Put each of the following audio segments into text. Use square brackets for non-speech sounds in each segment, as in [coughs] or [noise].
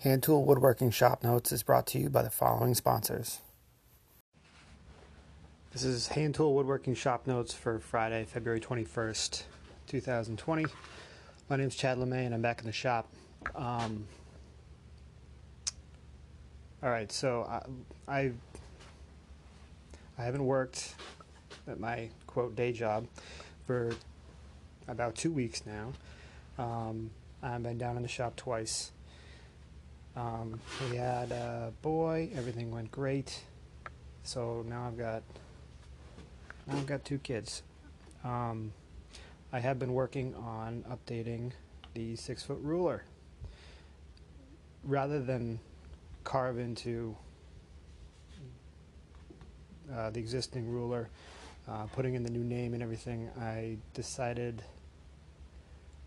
Hand Tool Woodworking Shop Notes is brought to you by the following sponsors. This is Hand Tool Woodworking Shop Notes for Friday, February 21st, 2020. My name is Chad LeMay and I'm back in the shop. Um, all right, so I, I I haven't worked at my quote day job for about two weeks now. Um, I've been down in the shop twice. Um, we had a boy. Everything went great. So now I've got now I've got two kids. Um, I have been working on updating the six foot ruler. Rather than carve into uh, the existing ruler, uh, putting in the new name and everything, I decided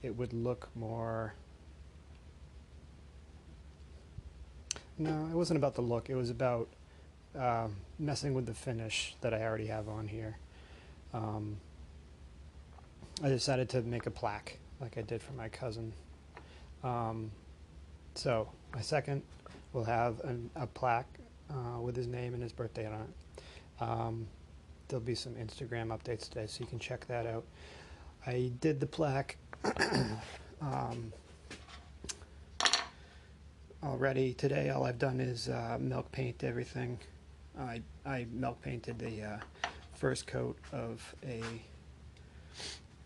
it would look more No, it wasn't about the look. It was about um, messing with the finish that I already have on here. Um, I decided to make a plaque like I did for my cousin. Um, so my second will have an, a plaque uh, with his name and his birthday on it. Um, there'll be some Instagram updates today, so you can check that out. I did the plaque. [coughs] um, already today. All I've done is uh, milk paint everything. I I milk painted the uh, first coat of a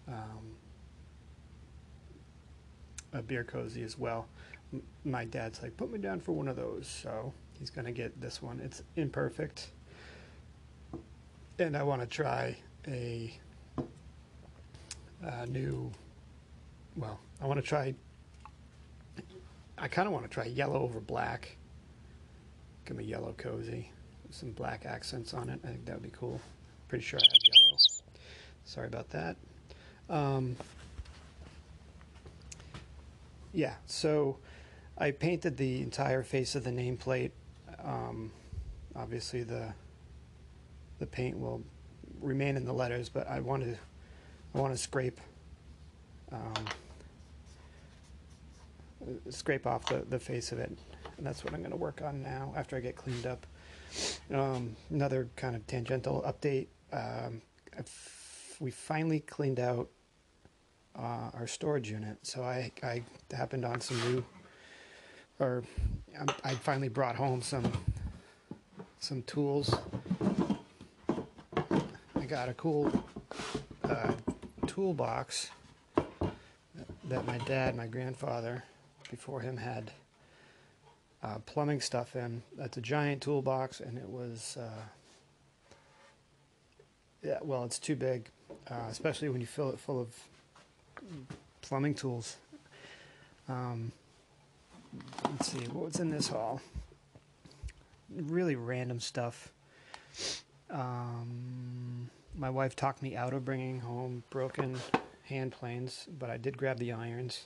um, a beer cozy as well. M- my dad's like, put me down for one of those, so he's gonna get this one. It's imperfect, and I want to try a, a new. Well, I want to try I kind of want to try yellow over black. Give me yellow cozy. With some black accents on it. I think that would be cool. Pretty sure I have yellow. Sorry about that. Um, yeah, so I painted the entire face of the nameplate. Um, obviously, the the paint will remain in the letters, but I want to I want to scrape um, scrape off the, the face of it. And that's what I'm going to work on now after I get cleaned up. Um, another kind of tangential update. Um, we finally cleaned out uh, our storage unit. So I, I happened on some new, or um, I finally brought home some some tools. I got a cool uh, toolbox that my dad, my grandfather, before him had uh, plumbing stuff in. That's a giant toolbox, and it was, uh, yeah, well, it's too big, uh, especially when you fill it full of plumbing tools. Um, let's see, what's in this haul? Really random stuff. Um, my wife talked me out of bringing home broken hand planes, but I did grab the irons.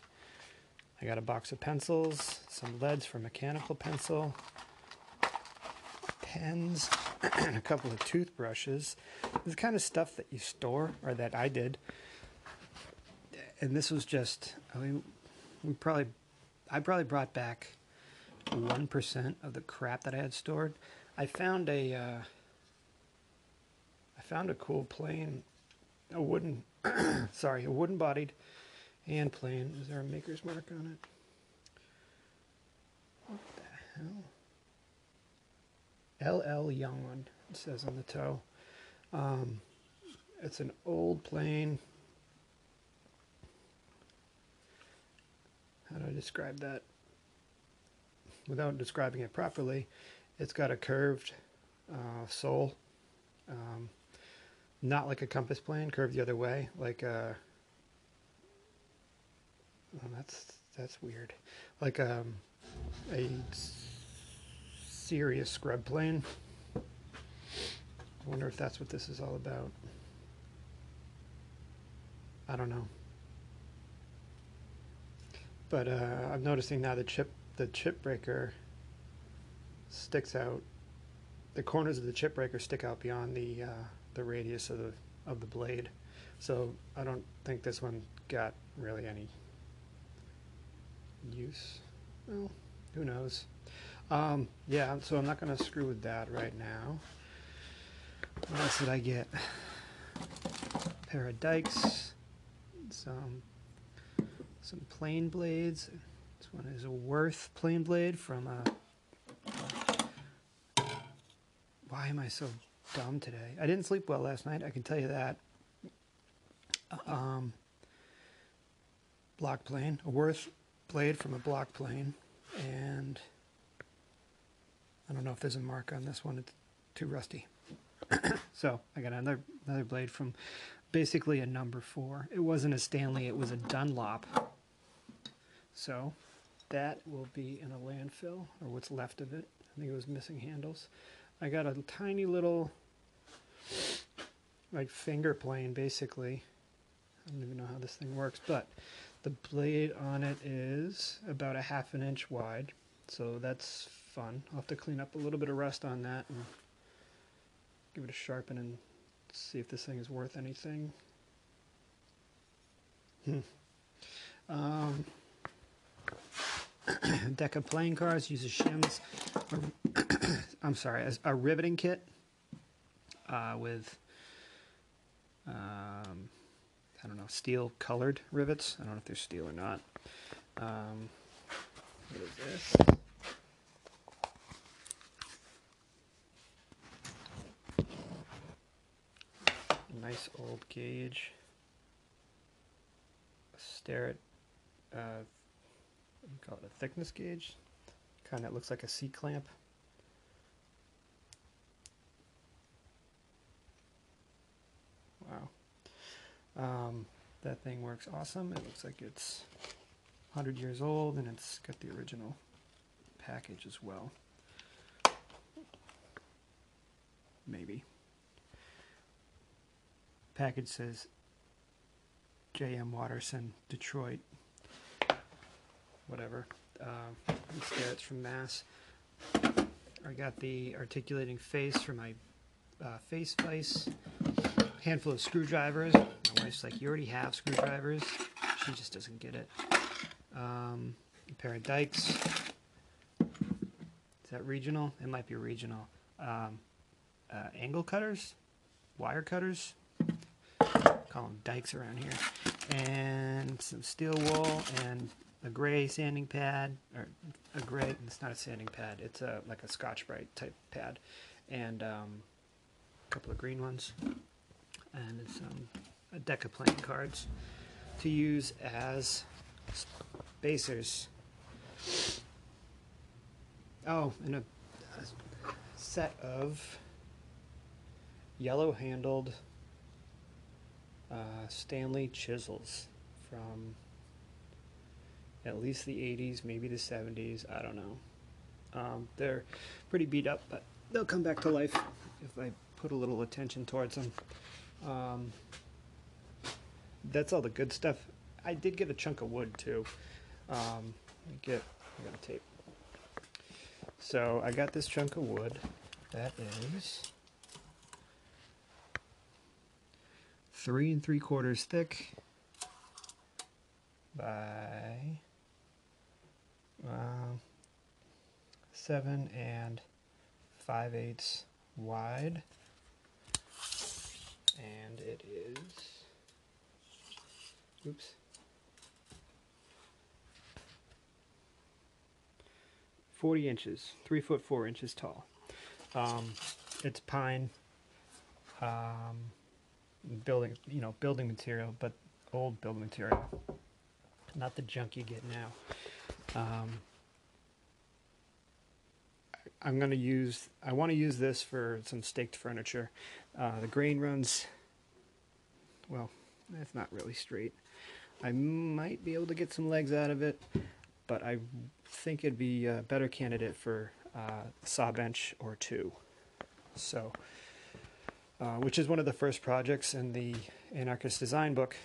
I got a box of pencils, some leads for mechanical pencil, pens, [clears throat] and a couple of toothbrushes. The kind of stuff that you store, or that I did. And this was just, I mean, we probably, I probably brought back 1% of the crap that I had stored. I found a, uh, I found a cool plane, a wooden, [clears throat] sorry, a wooden bodied and plane. Is there a maker's mark on it? What the hell? LL Young, it says on the toe. Um, it's an old plane. How do I describe that? Without describing it properly, it's got a curved uh, sole. Um, not like a compass plane, curved the other way, like a Oh, that's that's weird. Like um, a serious scrub plane. I wonder if that's what this is all about. I don't know. But uh, I'm noticing now the chip the chip breaker sticks out. The corners of the chip breaker stick out beyond the uh, the radius of the of the blade. So I don't think this one got really any use. Well, who knows? Um, yeah, so I'm not going to screw with that right now. What else did I get? A pair of dikes, some some plane blades. This one is a Worth plane blade from a. Why am I so dumb today? I didn't sleep well last night. I can tell you that. Um, block plane, a Worth blade from a block plane, and I don't know if there's a mark on this one. It's too rusty. [coughs] so I got another another blade from basically a number four. It wasn't a Stanley, it was a Dunlap. So that will be in a landfill, or what's left of it. I think it was missing handles. I got a tiny little like finger plane basically. I don't even know how this thing works, but the blade on it is about a half an inch wide. So that's fun. I'll have to clean up a little bit of rust on that and give it a sharpen and see if this thing is worth anything. Hmm. Um, [coughs] deck of playing cards uses shims. [coughs] I'm sorry, a riveting kit uh, with um, I don't know steel colored rivets. I don't know if they're steel or not. Um, what is this? nice old gauge. Stare at, uh, call it a thickness gauge. Kind of looks like a C Um, that thing works awesome. It looks like it's 100 years old and it's got the original package as well. Maybe package says J.M. Watterson, Detroit, whatever. Uh, from Mass. I got the articulating face for my uh, face vise. Handful of screwdrivers. My like, you already have screwdrivers. She just doesn't get it. Um, a pair of dikes. Is that regional? It might be regional. Um, uh, angle cutters, wire cutters, call them dikes around here, and some steel wool and a gray sanding pad, or a gray, it's not a sanding pad, it's a like a Scotch-Brite type pad, and um, a couple of green ones, and some a deck of playing cards to use as spacers. Oh, and a, a set of yellow handled uh, Stanley chisels from at least the 80s, maybe the 70s. I don't know. Um, they're pretty beat up, but they'll come back to life if I put a little attention towards them. Um, that's all the good stuff. I did get a chunk of wood too. Um, get I got a tape. So I got this chunk of wood. That is three and three quarters thick by uh, seven and five eighths wide and it is oops 40 inches 3 foot 4 inches tall um, it's pine um, building, you know, building material, but old building material, not the junk you get now. Um, I'm going to use, I want to use this for some staked furniture. Uh, the grain runs, well, it's not really straight. I might be able to get some legs out of it, but I think it'd be a better candidate for uh, a saw bench or two. So uh, which is one of the first projects in the anarchist design book.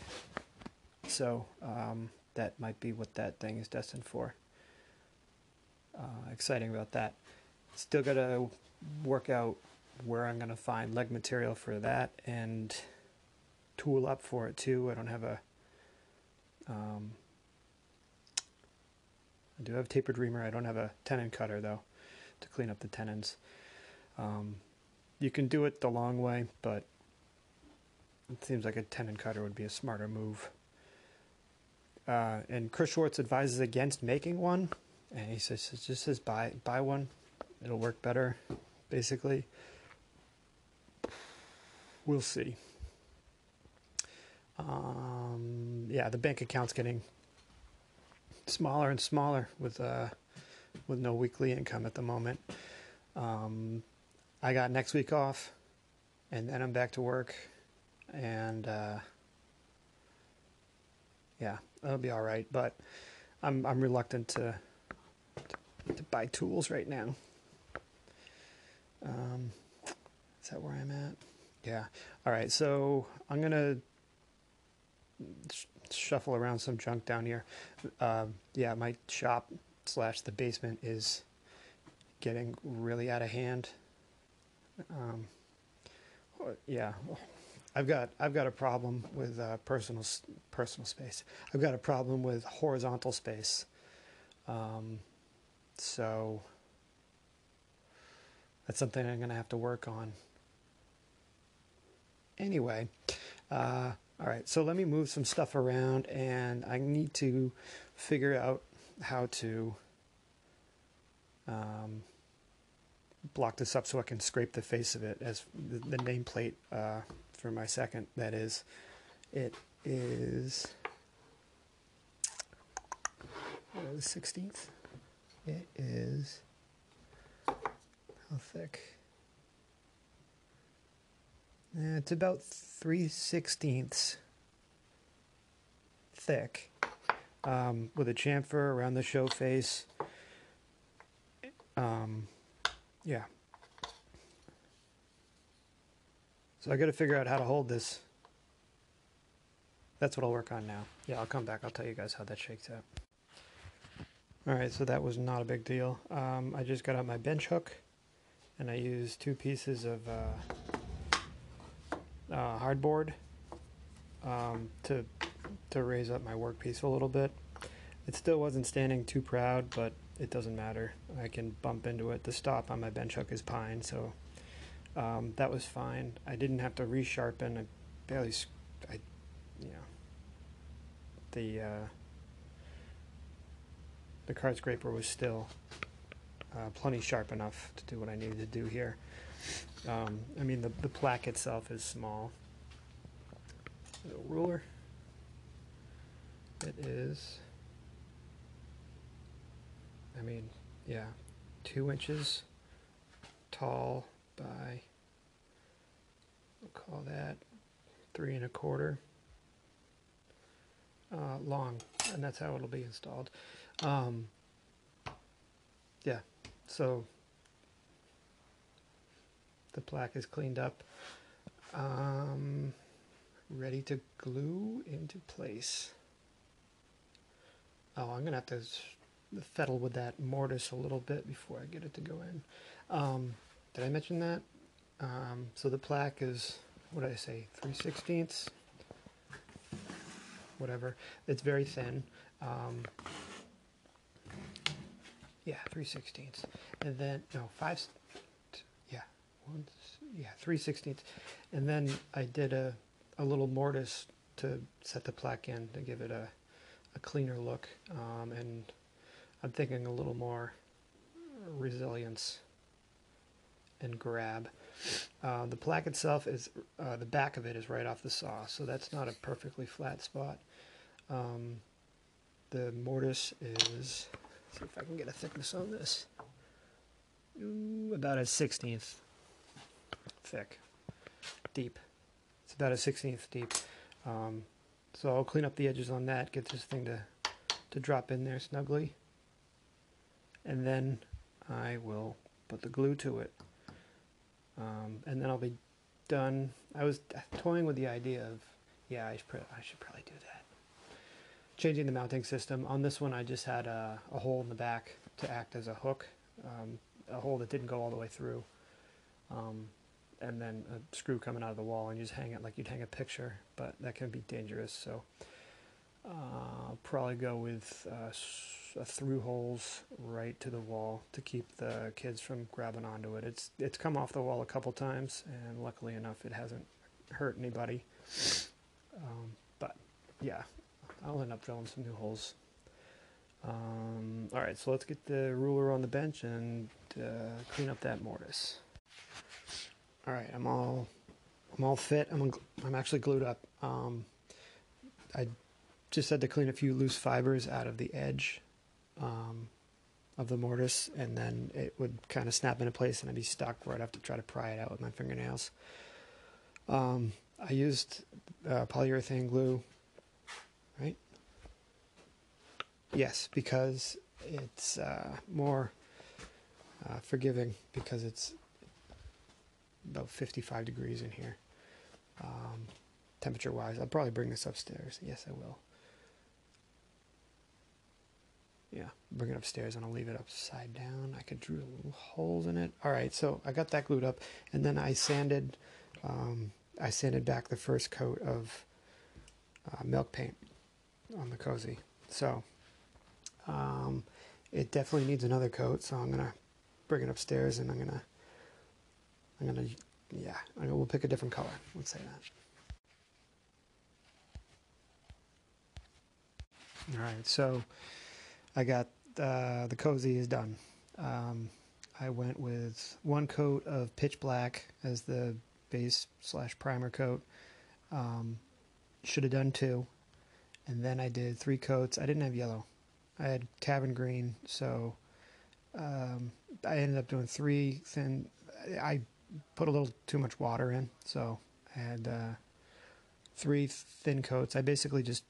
So um, that might be what that thing is destined for. Uh, exciting about that. Still got to work out where I'm going to find leg material for that and tool up for it too. I don't have a um, I do have tapered reamer. I don't have a tenon cutter though to clean up the tenons. Um, you can do it the long way, but it seems like a tenon cutter would be a smarter move. Uh, and Chris Schwarz advises against making one, and he says just says buy buy one, it'll work better, basically. We'll see. Um, yeah, the bank account's getting smaller and smaller with uh, with no weekly income at the moment. Um, I got next week off, and then I'm back to work, and uh, yeah, that'll be all right. But I'm I'm reluctant to to, to buy tools right now. Um, is that where I'm at? Yeah. All right. So I'm gonna sh- shuffle around some junk down here. Um, yeah, my shop slash the basement is getting really out of hand. Um, yeah, I've got I've got a problem with uh, personal personal space. I've got a problem with horizontal space. Um, so that's something I'm going to have to work on. Anyway, uh, all right, so let me move some stuff around and I need to figure out how to um, block this up so I can scrape the face of it as the, the nameplate uh, for my second. That is, it is the 16th. It is how thick? Uh, it's about 3 sixteenths thick um, with a chamfer around the show face. Um, yeah. So I got to figure out how to hold this. That's what I'll work on now. Yeah, I'll come back. I'll tell you guys how that shakes out. All right, so that was not a big deal. Um, I just got out my bench hook, and I used two pieces of uh, uh, hardboard um, to to raise up my workpiece a little bit. It still wasn't standing too proud, but it doesn't matter. I can bump into it. The stop on my bench hook is pine, so um, that was fine. I didn't have to resharpen. I barely, I, you know, the uh, the card scraper was still uh, plenty sharp enough to do what I needed to do here. Um, I mean, the the plaque itself is small. The ruler. It is. I mean, yeah, two inches tall by, we'll call that three and a quarter uh, long, and that's how it'll be installed. Um, yeah, so the plaque is cleaned up, um, ready to glue into place. Oh, I'm gonna have to fiddle with that mortise a little bit before I get it to go in. Um, did I mention that? Um, so the plaque is, what did I say, 3 sixteenths? Whatever. It's very thin. Um, yeah, 3 sixteenths. And then, no, 5, yeah, one, yeah, 3 sixteenths. And then I did a, a little mortise to set the plaque in to give it a, a cleaner look. Um, and I'm thinking a little more resilience and grab. Uh, the plaque itself is, uh, the back of it is right off the saw, so that's not a perfectly flat spot. Um, the mortise is, see if I can get a thickness on this, Ooh, about a 16th thick, deep. It's about a 16th deep. Um, so I'll clean up the edges on that, get this thing to, to drop in there snugly and then I will put the glue to it. Um, and then I'll be done. I was toying with the idea of, yeah, I should, I should probably do that. Changing the mounting system. On this one, I just had a, a hole in the back to act as a hook, um, a hole that didn't go all the way through. Um, and then a screw coming out of the wall, and you just hang it like you'd hang a picture, but that can be dangerous. So Uh, probably go with uh, through holes right to the wall to keep the kids from grabbing onto it. It's it's come off the wall a couple times, and luckily enough, it hasn't hurt anybody. Um, but yeah, I'll end up drilling some new holes. Um, all right, so let's get the ruler on the bench and uh, clean up that mortise. All right, I'm all I'm all fit. I'm I'm actually glued up. Um, I just had to clean a few loose fibers out of the edge um, of the mortise, and then it would kind of snap into place, and I'd be stuck where I'd have to try to pry it out with my fingernails. Um, I used uh, polyurethane glue, right? Yes, because it's uh, more uh, forgiving because it's about 55 degrees in here, um, temperature wise. I'll probably bring this upstairs. Yes, I will. Yeah, bring it upstairs and I'll leave it upside down. I could drill holes in it. All right, so I got that glued up, and then I sanded, um, I sanded back the first coat of uh, milk paint on the cozy. So um, it definitely needs another coat. So I'm gonna bring it upstairs and I'm gonna, I'm gonna, yeah, I we'll pick a different color. Let's say that. All right, so I got uh, the cozy is done. Um, I went with one coat of pitch black as the base slash primer coat. Um, should have done two, and then I did three coats. I didn't have yellow. I had tavern green, so um, I ended up doing three thin. I put a little too much water in, so I had uh, three thin coats. I basically just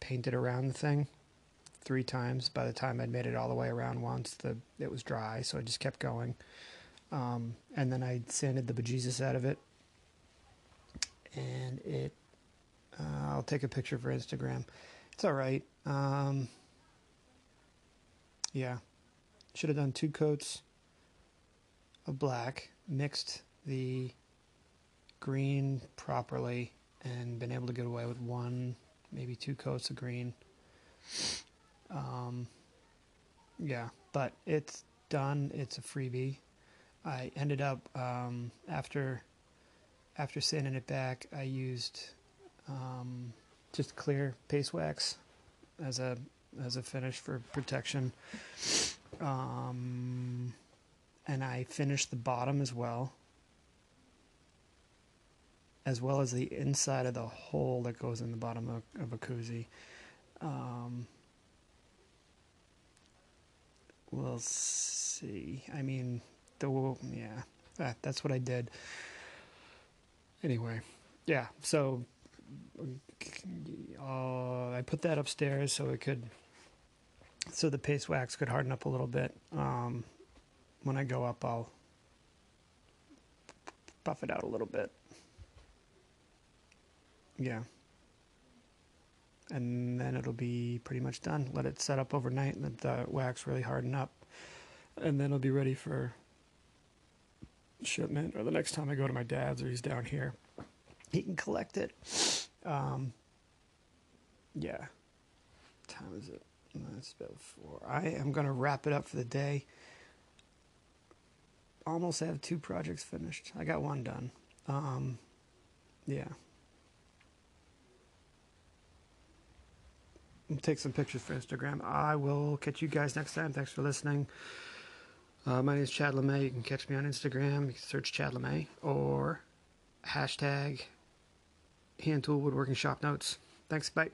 painted around the thing three times. By the time I'd made it all the way around once, the it was dry, so I just kept going. Um, and then I sanded the bejesus out of it, and it. Uh, I'll take a picture for Instagram. It's all right. Um, yeah, should have done two coats of black, mixed the green properly, and been able to get away with one, maybe two coats of green. Um, yeah, but it's done. It's a freebie. I ended up um, after after sanding it back. I used um, just clear paste wax as a as a finish for protection. Um, and I finished the bottom as well, as well as the inside of the hole that goes in the bottom of, of a koozie. Um, we'll see. I mean, the yeah, that, that's what I did. Anyway, yeah. So uh, I put that upstairs so it could, so the paste wax could harden up a little bit. Um, when I go up, I'll buff it out a little bit. Yeah. And then it'll be pretty much done. Let it set up overnight and let the wax really harden up. And then it'll be ready for shipment or the next time I go to my dad's or he's down here. He can collect it. Um, yeah. What time is it? It's about four. I am going to wrap it up for the day. Almost have two projects finished. I got one done. Um, yeah. Take some pictures for Instagram. I will catch you guys next time. Thanks for listening. Uh, my name is Chad LeMay. You can catch me on Instagram. You can search Chad LeMay or hashtag hand tool woodworking shop notes. Thanks. Bye.